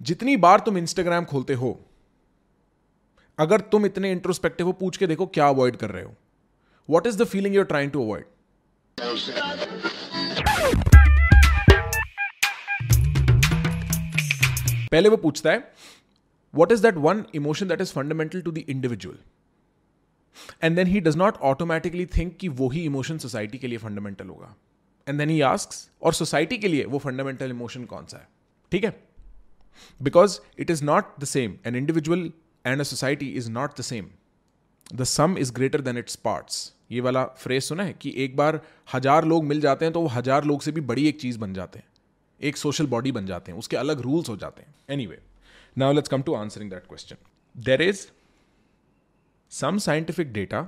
जितनी बार तुम इंस्टाग्राम खोलते हो, अगर तुम इतने इंट्रोस्पेक्टिव हो, पूछ के देखो क्या अवॉइड कर रहे हो। What is the feeling you're trying to avoid पहले वो पूछता है what is that one emotion that is fundamental to the individual and then he does not automatically think कि वही इमोशन सोसाइटी के लिए फंडामेंटल होगा। एंड देन ही आस्क और सोसाइटी के लिए वो फंडामेंटल इमोशन कौन सा है? ठीक है? Because it is not the same an individual and a society is not the same the sum is greater than its parts ये वाला फ्रेज सुना है कि एक बार हज़ार लोग मिल जाते हैं तो वो हज़ार लोग से भी बड़ी एक चीज़ बन जाते हैं। एक सोशल बॉडी बन जाते हैं। उसके अलग रूल्स हो जाते हैं। Anyway now let's come to answering that question there is some scientific data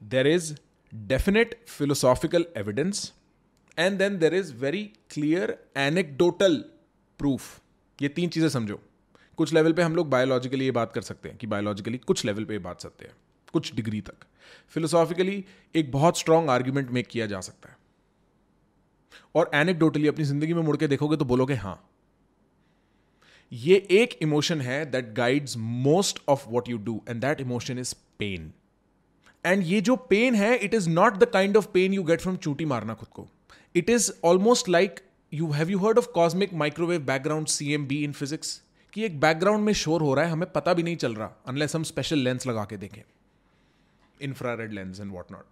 there is definite philosophical evidence and then there is very clear anecdotal proof ये तीन चीज़ें समझो। कुछ लेवल पे हम लोग बायोलॉजिकली ये बात कर सकते हैं कि बायोलॉजिकली कुछ लेवल पे ये बात सकते हैं, कुछ डिग्री तक। फिलोसॉफिकली एक बहुत स्ट्रांग आर्ग्यूमेंट मेक किया जा सकता है। और एनेक्डोटली अपनी ज़िंदगी में मुड़ के देखोगे तो बोलोगे हाँ। ये एक इमोशन है that guides most of what you do and that emotion is pain and ये जो पेन है it is not the kind of pain you get from चूटी मारना खुद को। It is almost like you have you heard of cosmic microwave background C M B in physics कि एक background में शोर हो रहा है, हमें पता भी नहीं चल रहा अनलेस हम स्पेशल लेंस लगा के देखें। Infrared lens and what not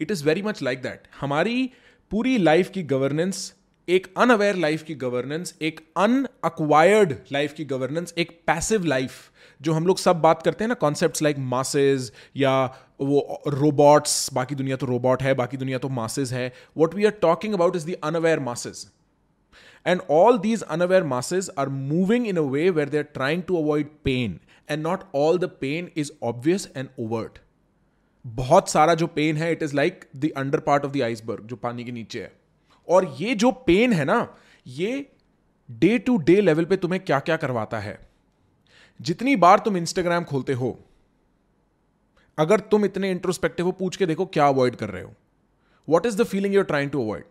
it is very much like that हमारी पूरी लाइफ की गवर्नेंस एक अनअवेयर लाइफ की गवर्नेंस एक अनअक्वायर्ड लाइफ की गवर्नेंस एक पैसिव लाइफ जो हम लोग सब बात करते हैं ना कॉन्सेप्ट लाइक मासेज या वो रोबोट्स बाकी दुनिया तो रोबोट है, बाकी दुनिया तो मासेज है what we are talking about is the unaware masses And all these unaware masses are moving in a way where they're trying to avoid pain. And not all the pain is obvious and overt. बहुत सारा जो pain है it is like the under part of the iceberg जो पानी के नीचे है और ये जो पेन है ना, ये डे टू डे लेवल पे तुम्हें क्या क्या करवाता है। जितनी बार तुम इंस्टाग्राम खोलते हो, अगर तुम इतने इंट्रोस्पेक्टिव हो, पूछ के देखो क्या अवॉइड कर रहे हो। What is the feeling you're trying to avoid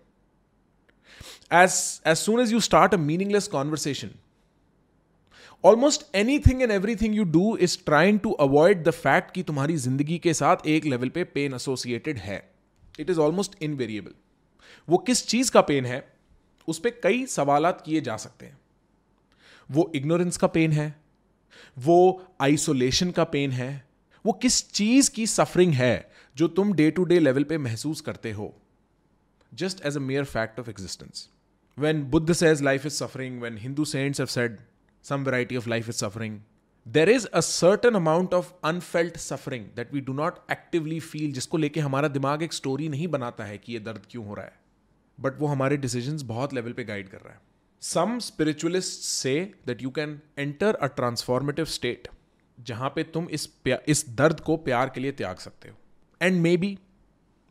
as as soon as you start a meaningless conversation almost anything and everything you do is trying to avoid the fact कि तुम्हारी ज़िंदगी के साथ एक लेवल पे पेन एसोसिएटेड है। It is almost invariable वो किस चीज़ का पेन है उस पर कई सवाल किए जा सकते हैं। वो इग्नोरेंस का पेन है वो आइसोलेशन का पेन है वो किस चीज़ की सफरिंग है जो तुम डे टू डे लेवल पे महसूस करते हो। Just as a mere fact of existence when Buddha says life is suffering when Hindu saints have said some variety of life is suffering, there is a certain amount of unfelt suffering that we do not actively feel जिसको लेके हमारा दिमाग एक story नहीं बनाता है कि ये दर्द क्यों हो रहा है। बट वो हमारे डिसीज़न बहुत लेवल पे गाइड कर रहा है। Some spiritualist say that you can enter a transformative state जहाँ पे तुम इस इस दर्द को प्यार के लिए त्याग सकते हो। And maybe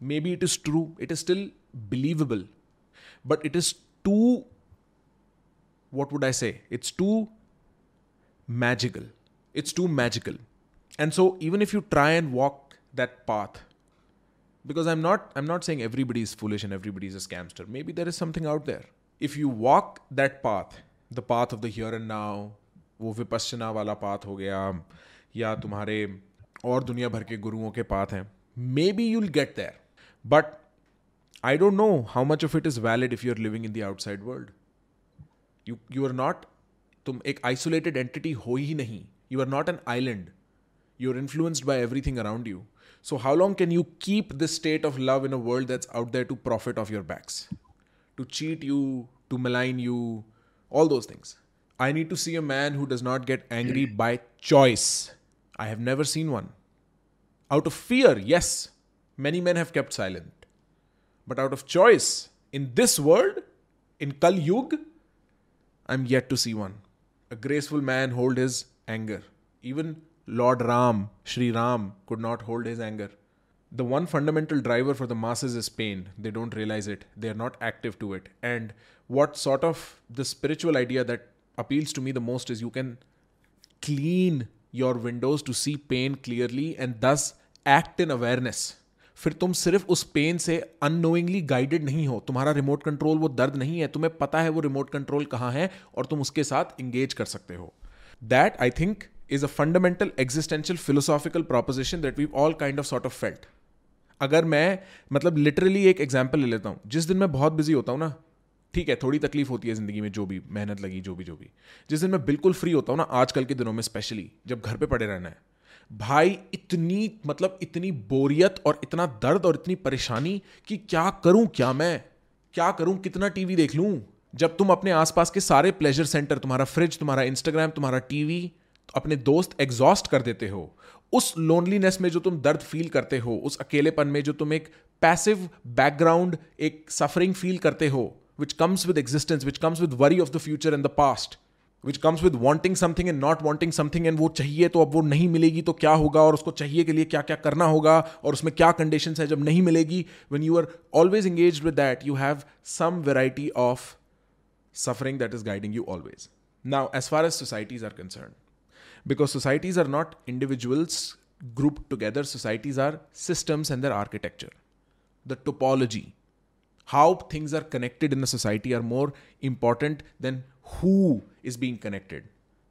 maybe it is true it is still believable but it is too what would I say it's too magical. It's too magical. And so even if you try and walk that path, because I'm not I'm not saying everybody is foolish and everybody is a scamster. Maybe there is something out there. If you walk that path, the path of the here and now, वो विपස්සना वाला path हो गया या तुम्हारे और दुनिया भर के गुरुओं के पाथ हैं maybe you'll get there but I don't know how much of it is valid if you're living in the outside world. You you are not तुम एक isolated entity हो ही नहीं. You are not an island. You're influenced by everything around you. So how long can you keep this state of love in a world that's out there to profit off your backs? To cheat you, to malign you, all those things. I need to see a man who does not get angry by choice. I have never seen one. Out of fear, yes. Many men have kept silent. But out of choice, in this world, in Kal Yug, I'm yet to see one. A graceful man hold his anger. Even Lord Ram, Sri Ram, could not hold his anger. The one fundamental driver for the masses is pain. They don't realize it. They are not active to it. And what sort of the spiritual idea that appeals to me the most is you can clean your windows to see pain clearly and thus act in awareness फिर तुम सिर्फ़ उस pen से unknowingly guided नहीं हो तुम्हारा remote control वो दर्द नहीं है तुम्हें पता है वो रिमोट कंट्रोल कहाँ है और तुम उसके साथ इंगेज कर सकते हो that I think is a fundamental existential philosophical proposition that we all kind of sort of felt अगर मैं मतलब लिटरली एक एग्ज़ाम्पल ले लेता हूँ। जिस दिन मैं बहुत बिज़ी होता हूँ ना, ठीक है, थोड़ी तकलीफ़ होती है ज़िंदगी में, जो भी मेहनत लगी, जो भी जो भी। जिस दिन मैं बिल्कुल फ्री होता हूँ ना, आजकल के दिनों में स्पेशली जब घर पे पड़े रहना है। भाई, इतनी मतलब इतनी बोरियत और इतना दर्द और इतनी परेशानी कि क्या करूँ, क्या मैं? क्या करूँ? कितना टीवी देख लूँ? जब तुम अपने आसपास के सारे प्लेजर सेंटर तुम्हारा फ्रिज तुम्हारा इंस्टाग्राम तुम्हारा टीवी अपने दोस्त एग्जॉस्ट कर देते हो, उस लोनलीनेस में जो तुम दर्द फील करते हो, उस अकेलेपन में जो तुम एक पैसिव बैकग्राउंड एक सफरिंग फील करते हो which comes with existence which comes with worry of the future and the past which comes with wanting something and not wanting something and वो चाहिए तो अब वो नहीं मिलेगी तो क्या होगा, और उसको चाहिए के लिए क्या क्या करना होगा, और उसमें क्या कंडीशन है जब नहीं मिलेगी when you are always engage with that you have some variety of suffering that is guiding you always. Now, as far as societies are concerned, because societies are not individuals grouped together, societies are systems and their architecture. The topology, how things are connected in a society, are more important than who is being connected.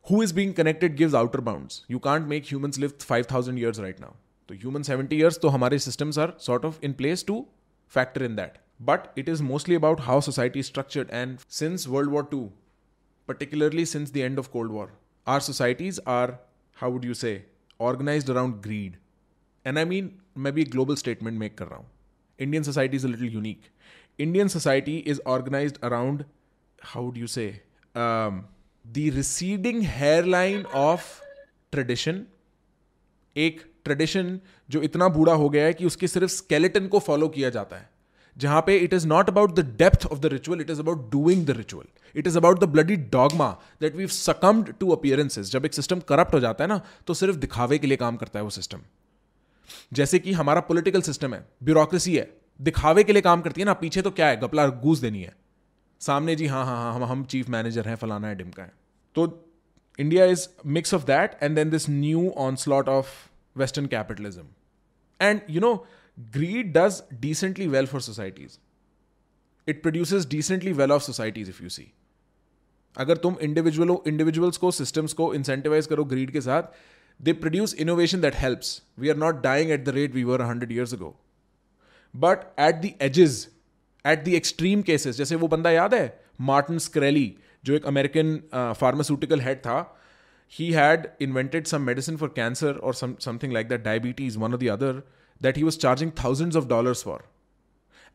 Who is being connected gives outer bounds. You can't make humans live 5,000 years right now. So human 70 years, so our systems are sort of in place to factor in that. But it is mostly about how society structured and since world war two particularly since the end of cold war our societies are how would you say organise around greed and I mean मैं भी एक global statement make कर रहा हूँ Indian society is little unique Indian society is organise around how would you say the receding hairline of tradition एक tradition जो इतना बूढ़ा हो गया है कि उसके सिर्फ़ स्केलेटन को फॉलो किया जाता है। जहाँ पे it is not about the depth of the ritual it is about doing the ritual it is about the bloody dogma that we succumbed to appearances जब एक सिस्टम करप्ट हो जाता है ना तो सिर्फ़ दिखावे के लिए काम करता है वो सिस्टम जैसे कि हमारा पॉलिटिकल सिस्टम है ब्यूरोक्रेसी है, दिखावे के लिए काम करती है ना, पीछे तो क्या है, गपला गूस देनी है. सामने जी हाँ हाँ हाँ हम हम चीफ मैनेजर हैं, फलाना है, डिमका है. तो India is mix of that and then this new onslaught of western capitalism and you know greed does decently well for societies it produces decently well off societies if you see अगर तुम individual individuals को systems को incentivise करो greed के साथ they produce innovation that helps we are not dying at the rate we were hundred years ago but at the edges at the extreme cases जैसे वो बंदा याद है मार्टिन स्क्रेली जो एक अमेरिकन फार्मास्यूटिकल हेड था he had invented some medicine for cancer or something like that diabetes one of the other that he was charging thousand of dollar for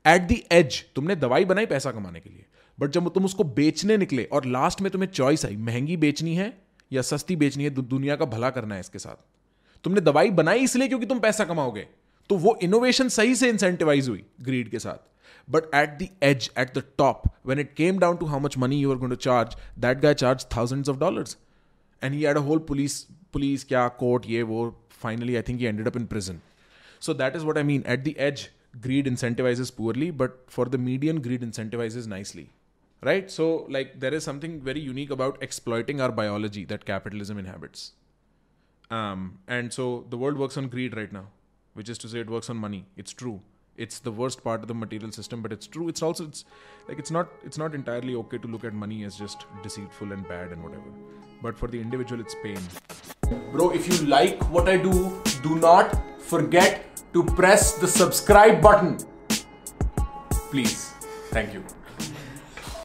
at the edge तुमने दवाई बनाई पैसा कमाने के लिए। बट जब तुम उसको बेचने निकले और लास्ट में तुम्हें चॉइस आई, महँगी बेचनी है या सस्ती बेचनी है दुनिया का भला करना है इसके साथ। तुमने दवाई बनाई इसलिए क्योंकि तुम पैसा कमाओगे। तो वो इनोवेशन सही से इंसेंटिवाइज हुई ग्रीड के साथ। But at the edge at the top when it came down to how much money you're are to charge that guy charge thousand of dollar and he at a whole police police क्या court ये, वो finally I think he ended up in present So that is what I mean. At the edge, greed incentivizes poorly, but for the median, greed incentivizes nicely. Right? So, like, there is something very unique about exploiting our biology that capitalism inhabits. Um, and so the world works on greed right now, which is to say, it works on money. It's true it's the worst part of the material system but it's true it's also it's like it's not it's not entirely okay to look at money as just deceitful and bad and whatever but for the individual it's pain bro if you like what i do do not forget to press the subscribe button. Please. Thank you